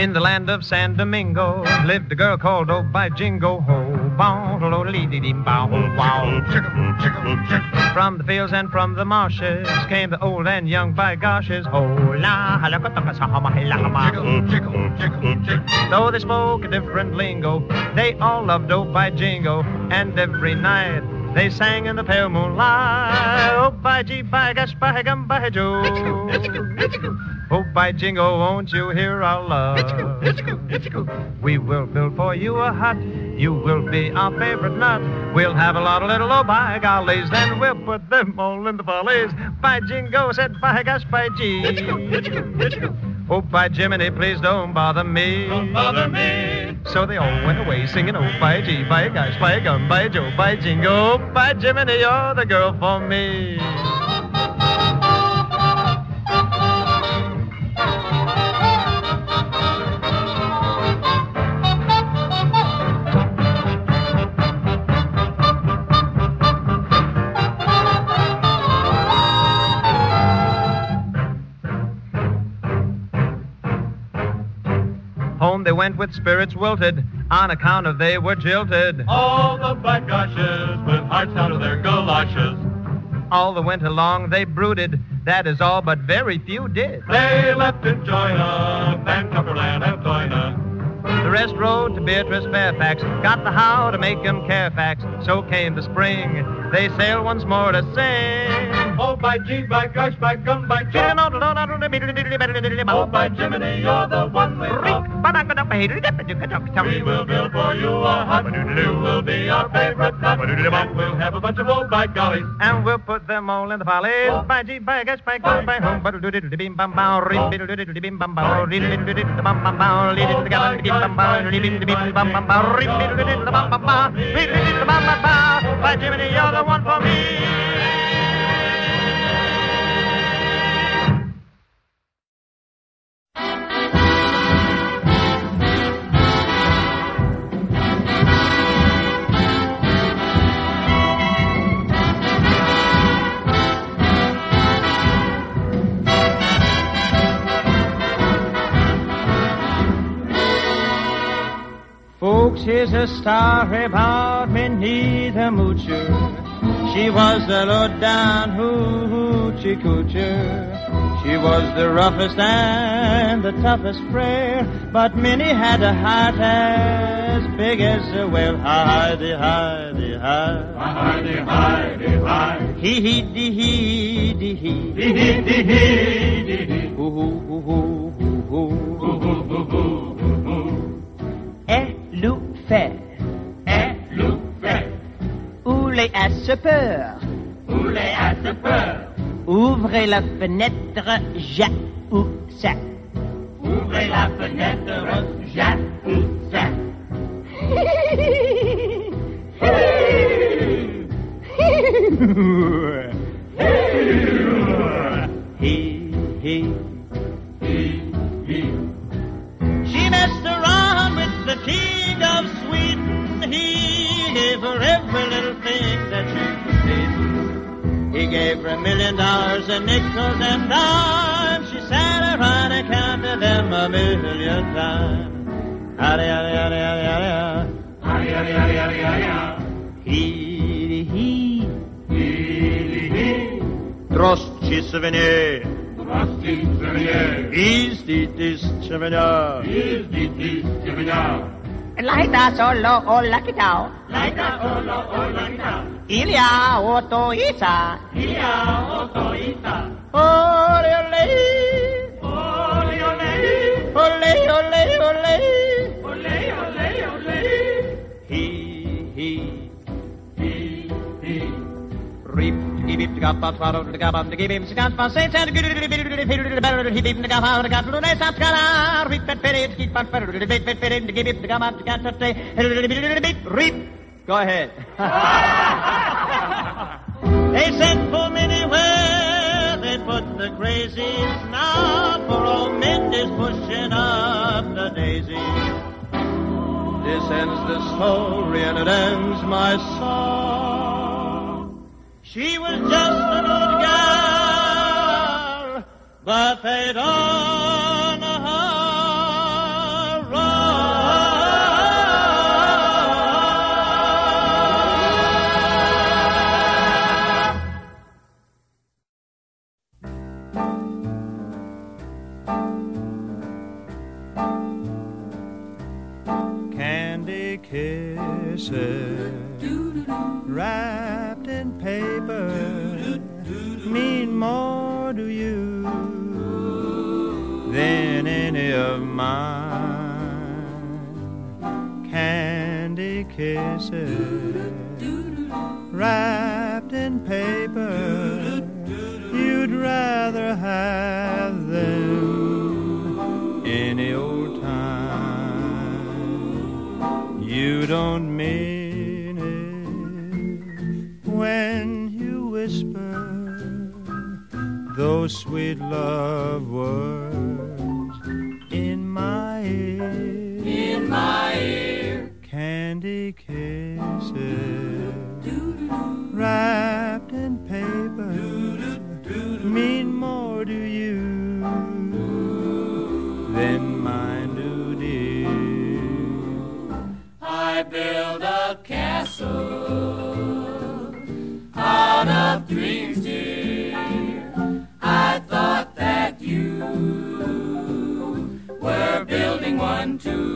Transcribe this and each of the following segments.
In the land of San Domingo lived a girl called Oh by Jingo Ho. Bow, lo, lee, dee, dee, bow, bow. From the fields and from the marshes came the old and young by goshes. Ho, la, ha, la, ka, ta, ka, sa, ha, ma, he, la, ha, ma. Though they spoke a different lingo, they all loved Oh by Jingo, and every night they sang in the pale moonlight. Oh by gee, by gosh, by gum, by Joe. Oh by Jingo, won't you hear our love? We will build for you a hut. You will be our favorite nut. We'll have a lot of little oh by gollies, then we'll put them all in the follies. By Jingo said by gosh, by gee. Oh, by Jiminy, please don't bother me. Don't bother me. So they all went away singing, oh, by G, by gosh, by gum, by Joe, by Jingo, by Jiminy, you're the girl for me. Home they went with spirits wilted on account of they were jilted. All the black goshes with hearts out of their galoshes. All the winter long they brooded, that is all, but very few did. They left in Joyna, Vancouverland and Toyna. The rest rode to Beatrice Fairfax, got the how to make 'em Fax. So came the spring, they sailed once more to sing. Oh, by gee, by gosh, by gum, by Joe. Oh, by Jiminy, you're the one we love. We will build for you a hut. You will be our favorite nut. And we'll have a bunch of old by gollies. And we'll put them all in the follies. By gee, by gosh, by gum, by home. Do bim bam bow, rim bim do bim bam bow, rim bim do bam bam bow, rim bim bam bow, rim bim bim bam bam bow, rim bim do bam bam bow, rim bim bam bam bow. By Jiminy, you're the one for me. Folks, here's a story about Minnie the Moocher. She was the low-down hoochie coocher. She was the roughest and the toughest frail, but Minnie had a heart as big as a whale. Hi-de, hi-de, hi. Hi-de, hi-de, hi. Hee-hee-dee, hee-dee, hee. Hee-hee-dee-hee-dee-hee. Hoo-hoo-hoo-hoo-hoo-hoo. Hoo-hoo-hoo-hoo. Hein? Où les as se peur? Où les as se peur? Ouvrez la fenêtre, j'aoussa. Ouvrez la fenêtre, j'aoussa. Hé, hé. Gave her a million dollars in nickels and dimes. She sat around and counted them a million times. Howdy, howdy, howdy, howdy, howdy, Howdy, howdy, howdy, howdy, howdy, howdy. Hee, hee. Hee-hee-hee. Drosci svenie. Rusty Sevigny. Is dit is svenia. Is dit is Sevigny. Laita solo o lakitao, Laika olo olo ita. ilia oto isa. Ia oto ita. Ole, ole. Ole ole. Ole, ole, ole. Ole ole ole. Hee, hee. Hee hee. Reap, give him the gap, but swallow the gap, and give him the gap, but say, and good, he beat the gap, and got to the next gala, reap that petty, keep on better, the bit, bit, bit, to give him the gap, to say, reap. Go ahead. they sent for they put the for pushing up the daisy. This ends the story and it ends my song. She was just an old but they don't wrapped in paper. Mean more to you than any of mine. Candy kisses wrapped in paper. You'd rather have them any old time. You don't sweet love words building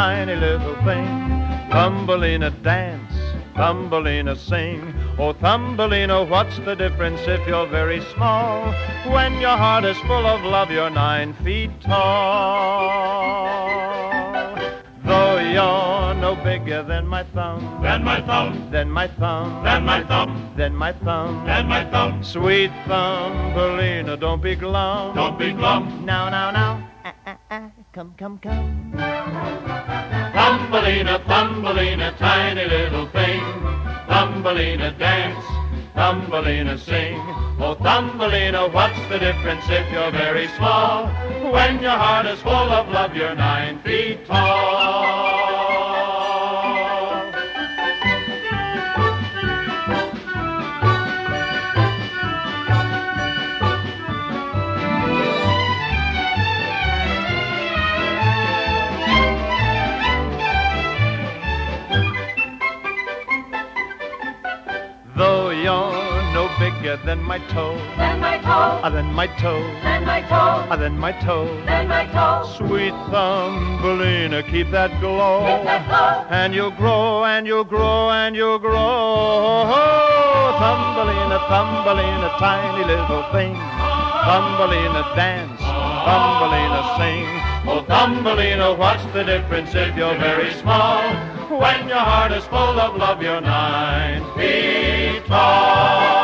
tiny little thing. Thumbelina, dance. Thumbelina, sing. Oh, Thumbelina, what's the difference if you're very small? When your heart is full of love, you're nine feet tall. Though you're no bigger than my thumb, than my thumb, than my thumb, than my thumb, than my thumb. then my thumb. Sweet Thumbelina, don't be glum. Don't be glum. Now, now, now. Come, come, come. Thumbelina, Thumbelina, tiny little thing. Thumbelina, dance. Thumbelina, sing. Oh, Thumbelina, what's the difference if you're very small? When your heart is full of love, you're nine feet tall. Bigger than my toe, Then my toe, ah, than my toe, then my toe, ah, than my toe. then my toe. Sweet Thumbelina, keep that glow. Keep that glow. And you'll grow, and you'll grow, and you'll grow. Oh, Thumbelina, Thumbelina, tiny little thing. Thumbelina, dance. Thumbelina, sing. Oh, Thumbelina, what's the difference if you're very small? When your heart is full of love, you're nine feet tall.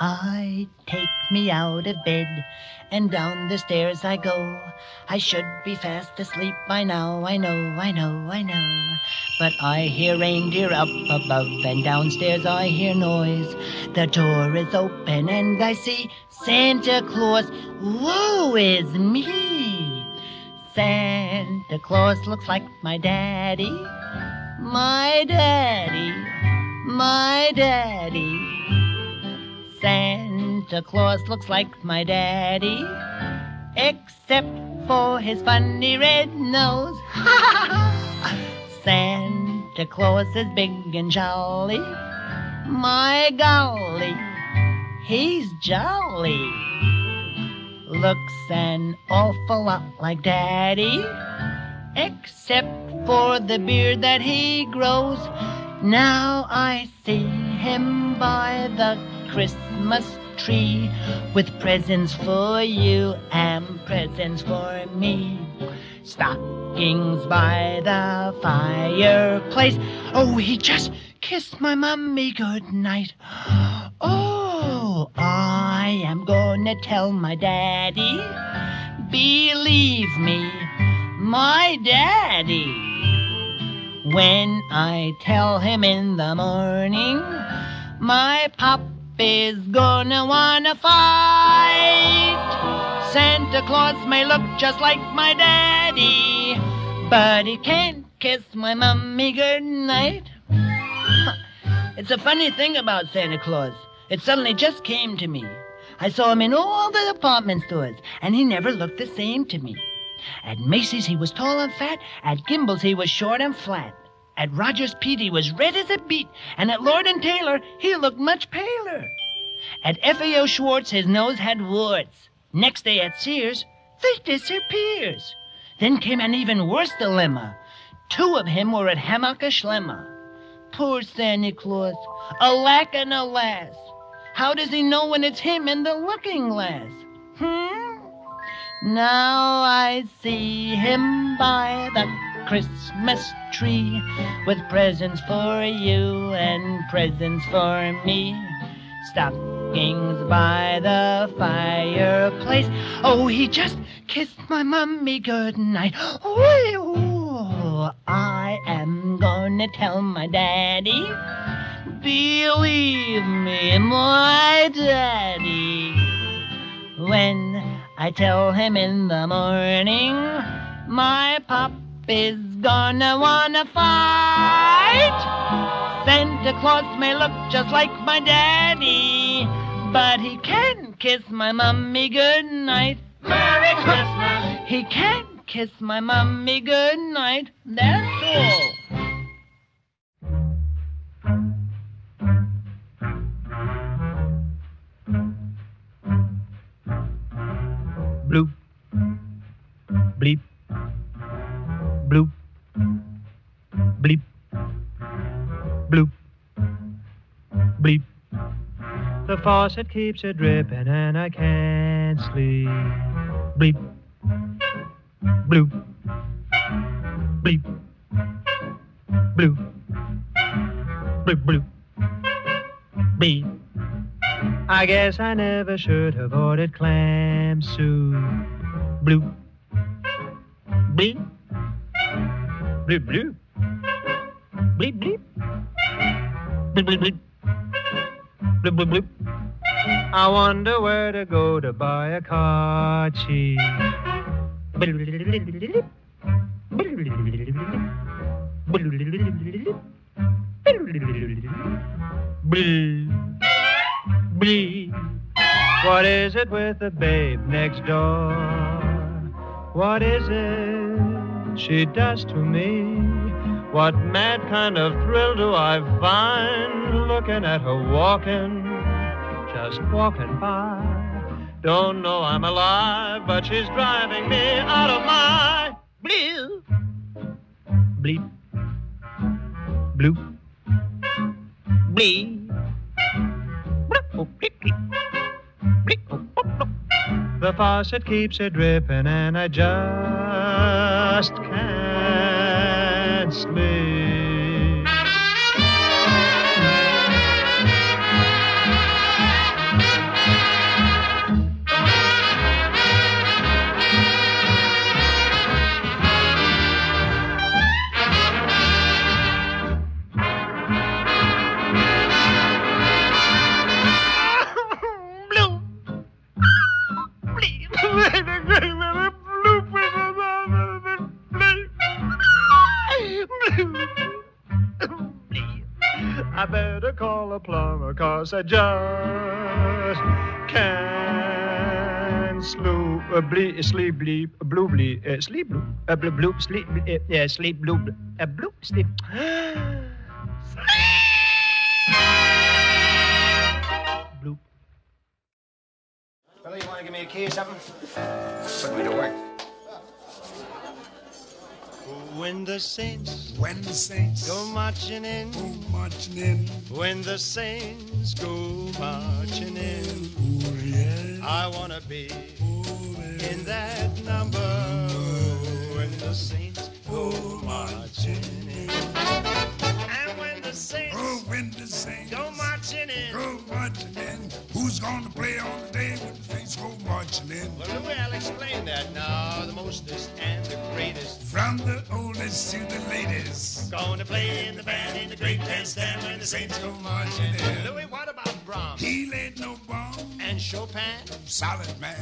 I take me out of bed and down the stairs I go. I should be fast asleep by now, I know, I know, I know. But I hear reindeer up above and downstairs I hear noise. The door is open and I see Santa Claus. Woe is me! Santa Claus looks like my daddy. my daddy, my daddy. Santa Claus looks like my daddy, except for his funny red nose. Santa Claus is big and jolly. My golly, he's jolly. Looks an awful lot like Daddy, except for the beard that he grows. Now I see him by the Christmas tree with presents for you and presents for me. Stockings by the fireplace. Oh, he just kissed my mummy good night. Oh, I am gonna tell my daddy. Believe me, my daddy. When I tell him in the morning, my pop is gonna wanna fight. Santa Claus may look just like my daddy, but he can't kiss my mummy goodnight. It's a funny thing about Santa Claus. It suddenly just came to me. I saw him in all the department stores, and he never looked the same to me. At Macy's, he was tall and fat. At Gimbel's, he was short and flat. At Rogers Peet, he was red as a beet. And at Lord and Taylor, he looked much paler. At F.A.O. Schwarz, his nose had warts. Next day at Sears, they disappears. Then came an even worse dilemma. Two of him were at Hammacher Schlemmer. Poor Santa Claus, alack and alas. How does he know when it's him in the looking glass? Hmm? Now I see him by the Christmas tree with presents for you and presents for me. Stockings by the fireplace. Oh, he just kissed my mummy good night. Oh, oh, I am gonna tell my daddy. Believe me, my daddy. When I tell him in the morning, my pop is gonna wanna fight. Santa Claus may look just like my daddy, but he can't kiss my mummy goodnight. Merry Christmas! He can't kiss my mummy goodnight. That's all. Bloop. Bleep. The faucet keeps a dripping and I can't sleep. Bleep. Bloop. Bleep. Bloop. Bloop bloop. Beep. I guess I never should have ordered clam soup. Bloop. Bleep. Bloop bloop. Bleep bleep. Bleep bleep. Bloop bloop bloop. I wonder where to go to buy a car cheap. What is it with the babe next door? What is it she does to me? What mad kind of thrill do I find looking at her walking, just walking by? Don't know I'm alive, but she's driving me out of my blue. Bleep. Bloop. Oh, oh, bleep. The faucet keeps it dripping and I just can't sleep. I better call a plumber, cause I just can't sleep, uh, ble- sleep, bleep, blue, bleep, uh, sleep, blue, uh, blue, blue, sleep, uh, yeah, sleep, blue, blue, uh, blue, sleep. Bloop. Fella, you want to give me a key or something? Put me to work. When the saints When the saints go marching in, go marching in, when the saints go marching in, oh yeah, I wanna be oh yeah. in that number. When the saints go oh, marching in, and when the saints Oh, when the saints go marching in. go marching in, who's gonna play on the day when the saints go marching in? Well, Louis, I'll explain that now. The mostest and the greatest. From the oldest to the latest, Gonna play in the band in the great bandstand when the saints go marching in. Louis, what about Brahms he laid no bomb, and Chopin? solid man,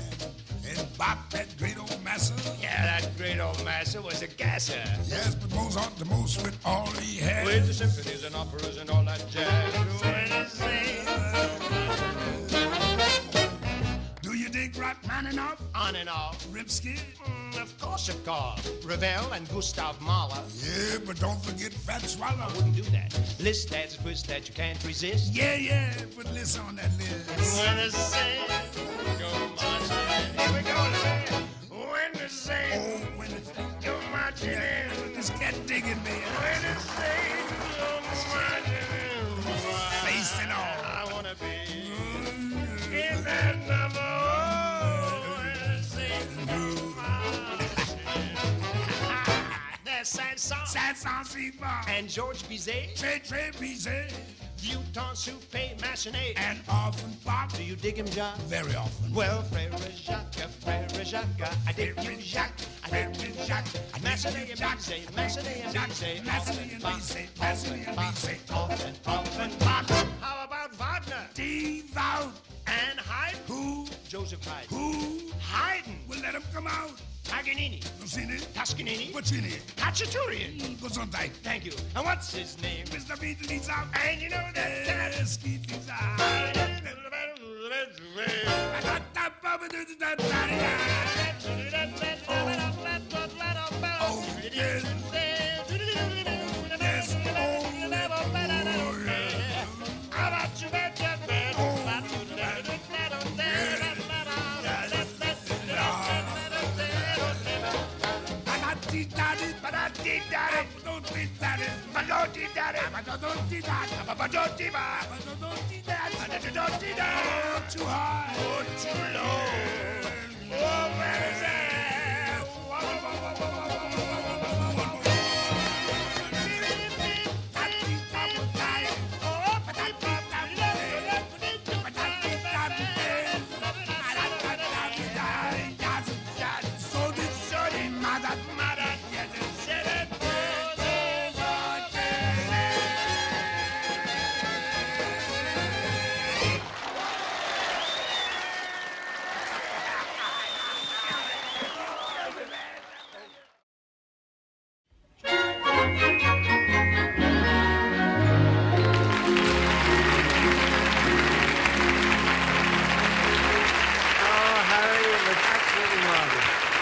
and Bach that great old massa. Yeah, that great old master was a gasser. Yes, but Mozart the most with all he had. With the symphonies and operas and all that jazz. When saints you dig Rachmaninoff, on and off. Rimsky? Mm, of course, of course. Ravel and Gustav Mahler. Yeah, but don't forget Fats Waller. Wouldn't do that. Liszt that's a twist that you can't resist. Yeah, yeah, put Liz on that list. When the saints go marching in. Here we go, Louis. When the saints Oh, when the go marching in. This cat digging me. When the 500. 500 Sigma. And George Bizet. J.J. Bizet. Vuitton Soupe Machiné. And often pop. Do you dig him, Jacques? Very often. Well, Frere Jacques, Frere Jacques, I dig you, Jacques. I dig you, Jacques. Machiné and Bizet, Machiné and Bizet. Machiné and Bizet, Machiné and Bizet. Often, often pop. How about Wagner? Devout. And Haydn? Who? Joseph Haydn. Who? Haydn. We'll let him come out. Paganini, Rossini. Toscanini, What's in it? Khachaturian. Goes mm, on tight. Thank you. And what's his name? Mr. Beatles out. And you know that eh, cat. Yes, keep his out. Oh. Yes. Too high. Too low. Oh, where is Oh,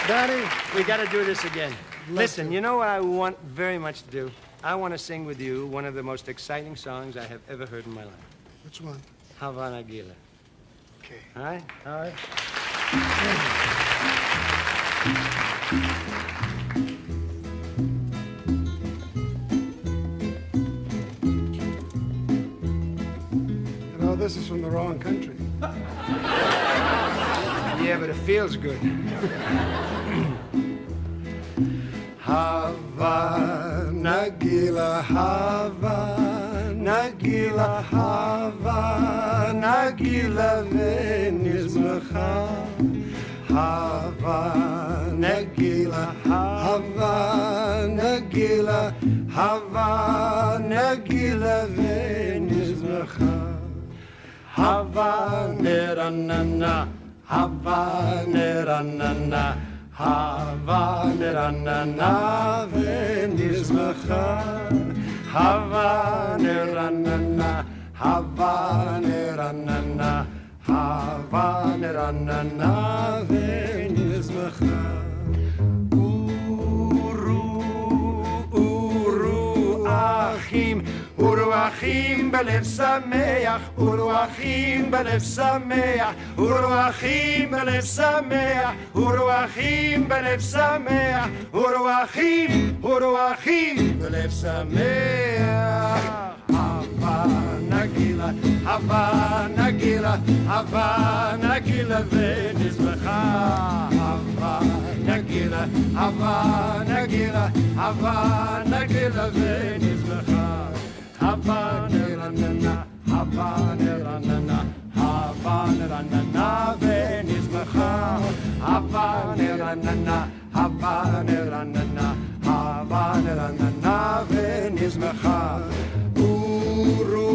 Donnie, we got to do this again. Listen, you know what I want very much to do? I want to sing with you one of the most exciting songs I have ever heard in my life. Which one? Hava Nagila. Okay. All right? All right. You oh, know, this is from the wrong country. Yeah, but it feels good. Hava Nagila, Hava Nagila, Hava Nagila, Venice Hava Nagila, Hava Nagila, Hava Nagila, Venice Havana na Havana na Havana na Venice Havana na Havaneranana, Havaneranana, Venizmacha. Uru, Achim, Uru Achim belev sameach, Uru Achim belev sameach, Uru Achim belev sameach, Uru Achim belev sameach, Uru Achim, Uru Achim belev sameach. Hava Nagila, Hava Nagila, Hava Nagila, Venizmacha. Hava Nagila, Hava Nagila, Hava Nagila, Venizmacha. Havana Nana, Havana Nana, Havana Nana, Venizmacha. Havana Nana, Havana Nana, Havana Nana, Venizmacha. Uru,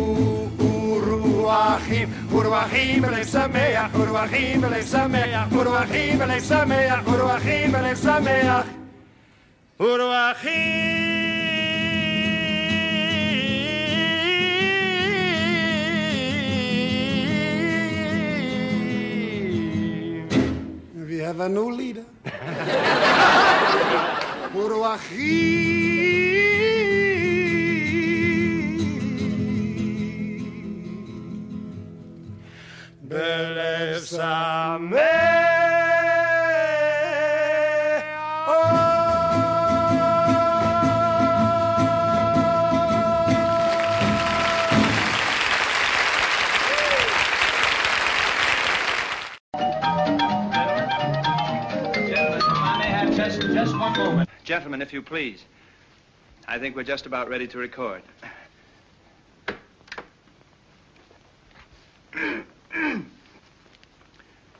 Uru Achim, Uru Achim, Belev Sameach, Uru Achim, Belev Sameach, Uru Achim, Belev Sameach, Uru Achim, Belev Uru Achim. Have a new leader. Uru Achim. Belev Just, one moment. Gentlemen, if you please. I think we're just about ready to record.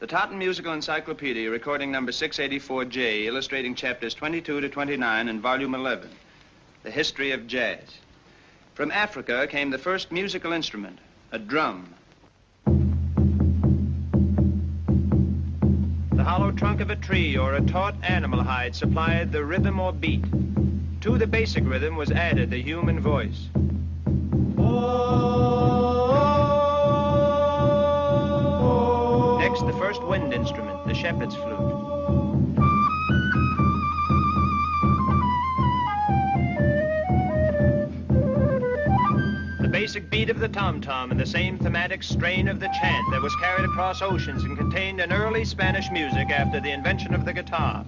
the Totten Musical Encyclopedia, recording number 684J, illustrating chapters 22 to 29 in volume 11, The History of Jazz. From Africa came the first musical instrument, a drum. Hollow trunk of a tree or a taut animal hide supplied the rhythm or beat. To the basic rhythm was added the human voice. Next, the first wind instrument, the shepherd's flute. Basic beat of the tom-tom and the same thematic strain of the chant that was carried across oceans and contained in early Spanish music after the invention of the guitar.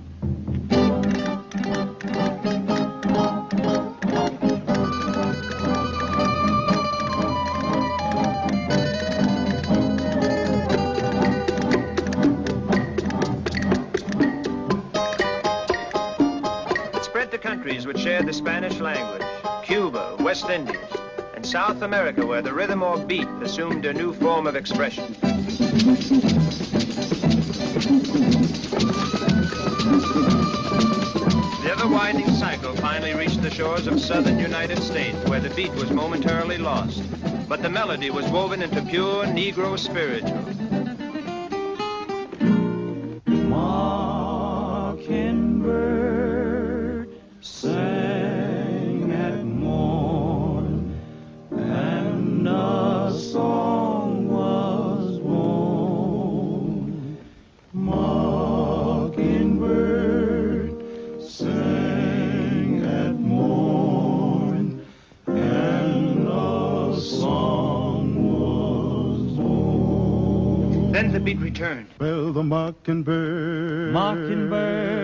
It spread to countries which shared the Spanish language, Cuba, West Indies, South America, where the rhythm or beat assumed a new form of expression. The ever winding cycle finally reached the shores of southern United States, where the beat was momentarily lost, but the melody was woven into pure Negro spiritual. Then the beat returned. Well, the mockingbird. Mockingbird. Mockingbird.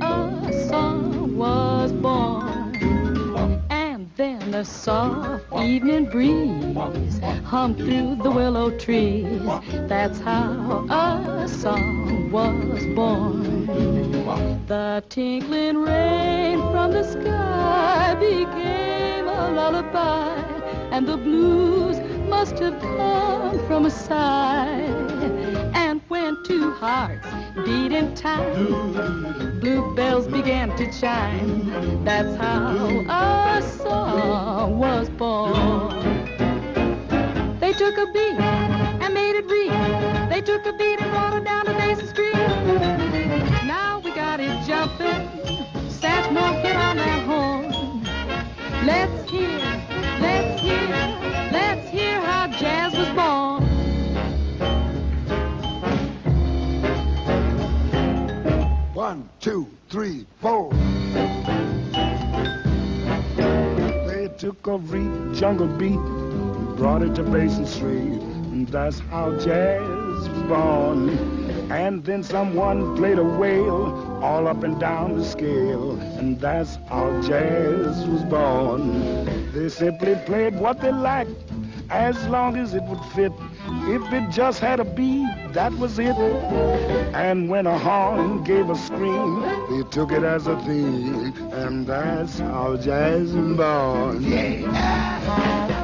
A song was born. And then the soft evening breeze hummed through the willow trees. That's how a song was born. The tinkling rain from the sky became a lullaby, and the blues must have come from a sigh. Two hearts beat in time, bluebells began to chime. That's how a song was born. They took a beat and made it read. They took a beat and brought it down to Basin Street. Now we got it jumping. Satchmo hit on that horn. Let's One, two, three, four. They took a reed, jungle beat, and brought it to Basin Street, and that's how jazz was born. And then someone played a wail all up and down the scale, and that's how jazz was born. They simply played what they liked, as long as it would fit. If it just had a beat, that was it. And when a horn gave a scream, they took it as a theme, and that's how jazz born. Yeah.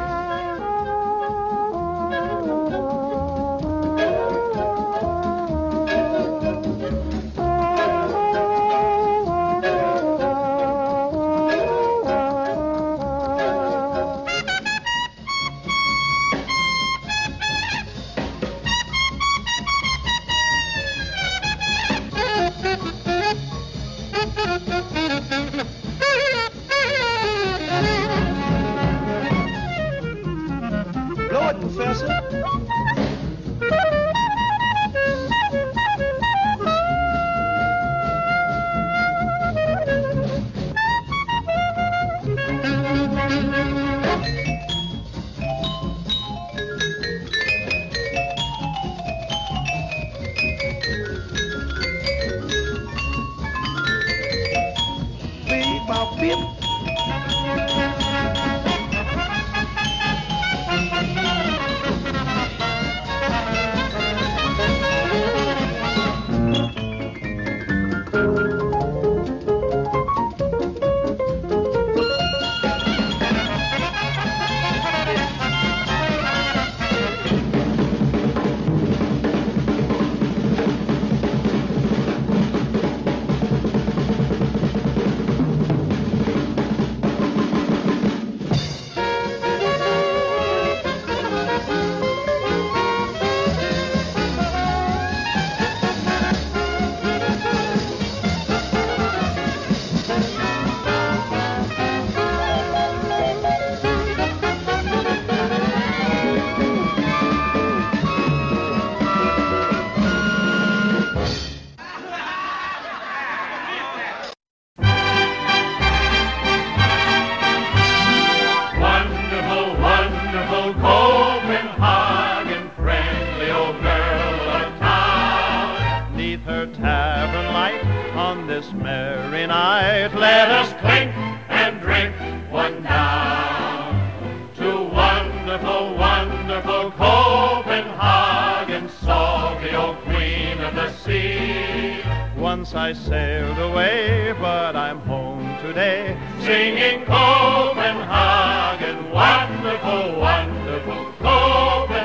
Queen of the sea. Once I sailed away, but I'm home today. Singing Copenhagen, wonderful, wonderful Copenhagen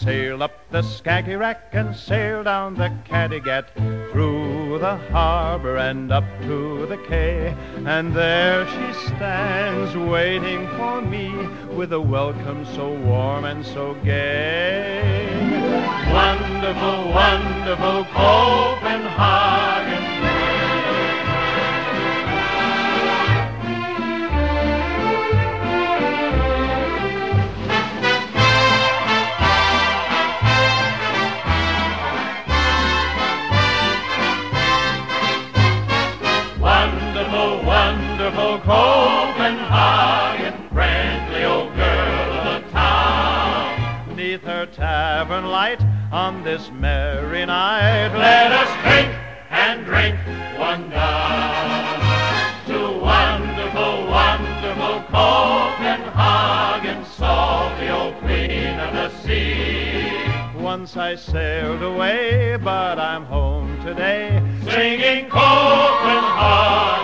sailed up the Skagerrak and sailed down the Kattegat, through the harbor and up to the quay. And there she stands waiting for me with a welcome so warm and so gay. Wonderful, wonderful Copenhagen. your tavern light on this merry night. Let us drink and drink one down to wonderful, wonderful Copenhagen, salty old queen of the sea. Once I sailed away, but I'm home today, singing Copenhagen.